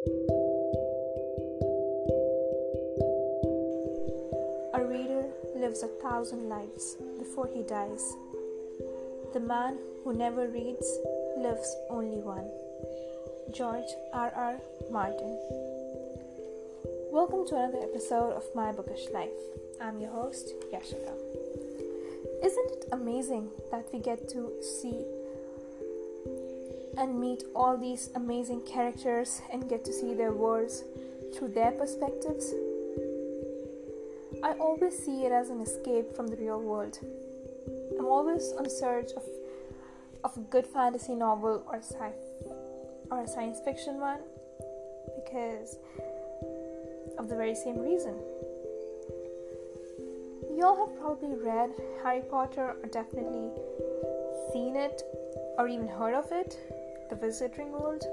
A reader lives a thousand lives before he dies. The man who never reads lives only one. George R. R. Martin. Welcome to another episode of My Bookish Life. I'm your host, Yashika. Isn't it amazing that we get to see and meet all these amazing characters and get to see their worlds through their perspectives? I always see it as an escape from the real world. I'm always on search of, of a good fantasy novel or sci or a science fiction one because of the very same reason. You all have probably read Harry Potter or definitely seen it or even heard of it, The Wizarding World.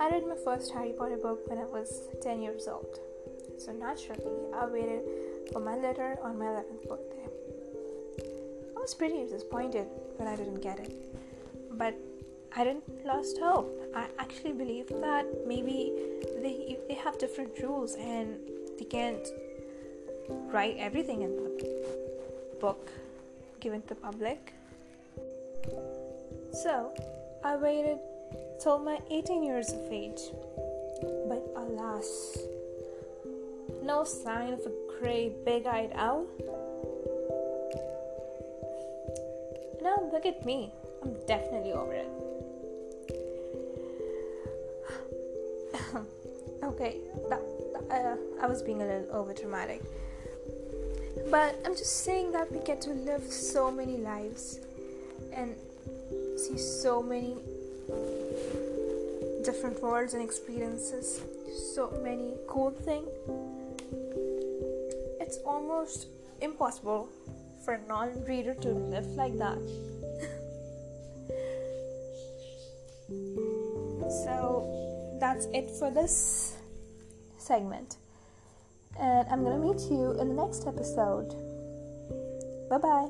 I read my first Harry Potter book when I was 10 years old. So naturally, I waited for my letter on my 11th birthday. I was pretty disappointed when I didn't get it, but I didn't lost hope. I actually believed that maybe they they have different rules and they can't write everything in the book given to the public. So I waited till my 18 years of age, but alas no sign of a gray, big eyed owl. Now look at me. I'm definitely over it. okay, that, uh, I was being a little over dramatic. But I'm just saying that we get to live so many lives and see so many different worlds and experiences, so many cool things it's almost impossible for a non reader to live like that. so that's it for this segment. And I'm gonna meet you in the next episode. Bye bye.